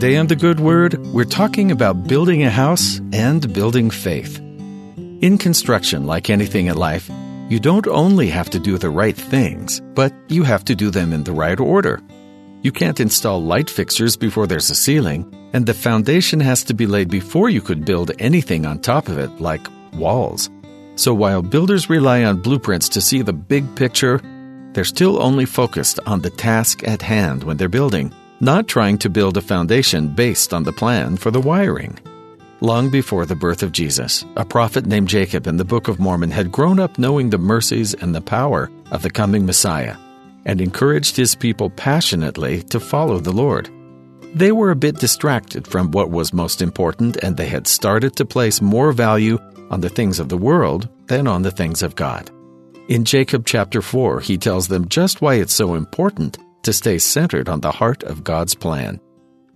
Today on The Good Word, we're talking about building a house and building faith. In construction, like anything in life, you don't only have to do the right things, but you have to do them in the right order. You can't install light fixtures before there's a ceiling, and the foundation has to be laid before you could build anything on top of it, like walls. So while builders rely on blueprints to see the big picture, they're still only focused on the task at hand when they're building not trying to build a foundation based on the plan for the wiring. Long before the birth of Jesus, a prophet named Jacob in the Book of Mormon had grown up knowing the mercies and the power of the coming Messiah and encouraged his people passionately to follow the Lord. They were a bit distracted from what was most important and they had started to place more value on the things of the world than on the things of God. In Jacob chapter 4, he tells them just why it's so important to stay centered on the heart of God's plan.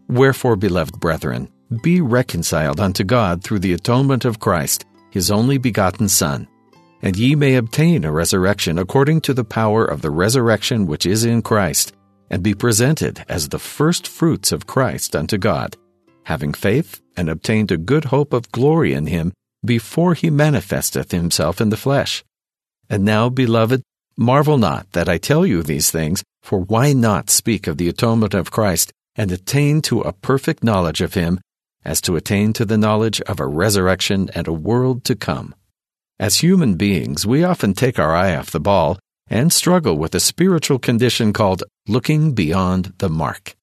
Wherefore, beloved brethren, be reconciled unto God through the atonement of Christ, his only begotten Son, and ye may obtain a resurrection according to the power of the resurrection which is in Christ, and be presented as the first fruits of Christ unto God, having faith and obtained a good hope of glory in him before he manifesteth himself in the flesh. And now, beloved, marvel not that I tell you these things, for why not speak of the atonement of Christ and attain to a perfect knowledge of Him, as to attain to the knowledge of a resurrection and a world to come? As human beings, we often take our eye off the ball and struggle with a spiritual condition called looking beyond the mark.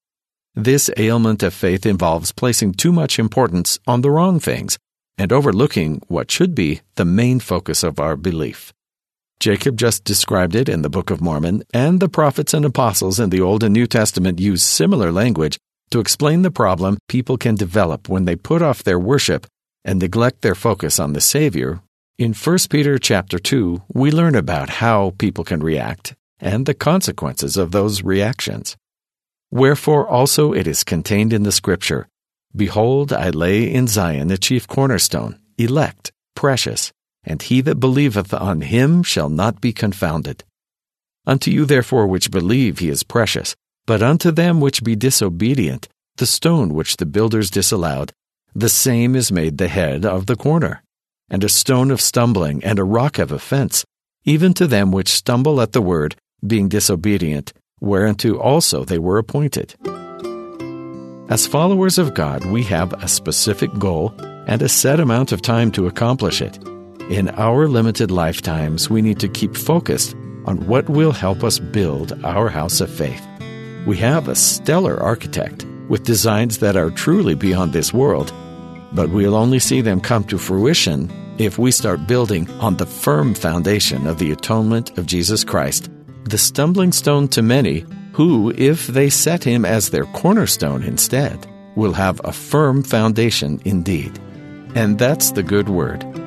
This ailment of faith involves placing too much importance on the wrong things and overlooking what should be the main focus of our belief. Jacob just described it in the Book of Mormon, and the prophets and apostles in the Old and New Testament use similar language to explain the problem people can develop when they put off their worship and neglect their focus on the Savior. In 1 Peter chapter 2, we learn about how people can react and the consequences of those reactions. Wherefore also it is contained in the Scripture Behold, I lay in Zion a chief cornerstone, elect, precious and he that believeth on him shall not be confounded. Unto you therefore which believe he is precious, but unto them which be disobedient, the stone which the builders disallowed, the same is made the head of the corner, and a stone of stumbling, and a rock of offense, even to them which stumble at the word, being disobedient, whereunto also they were appointed. As followers of God, we have a specific goal and a set amount of time to accomplish it. In our limited lifetimes, we need to keep focused on what will help us build our house of faith. We have a stellar architect with designs that are truly beyond this world, but we'll only see them come to fruition if we start building on the firm foundation of the atonement of Jesus Christ, the stumbling stone to many who, if they set him as their cornerstone instead, will have a firm foundation indeed. And that's the good word.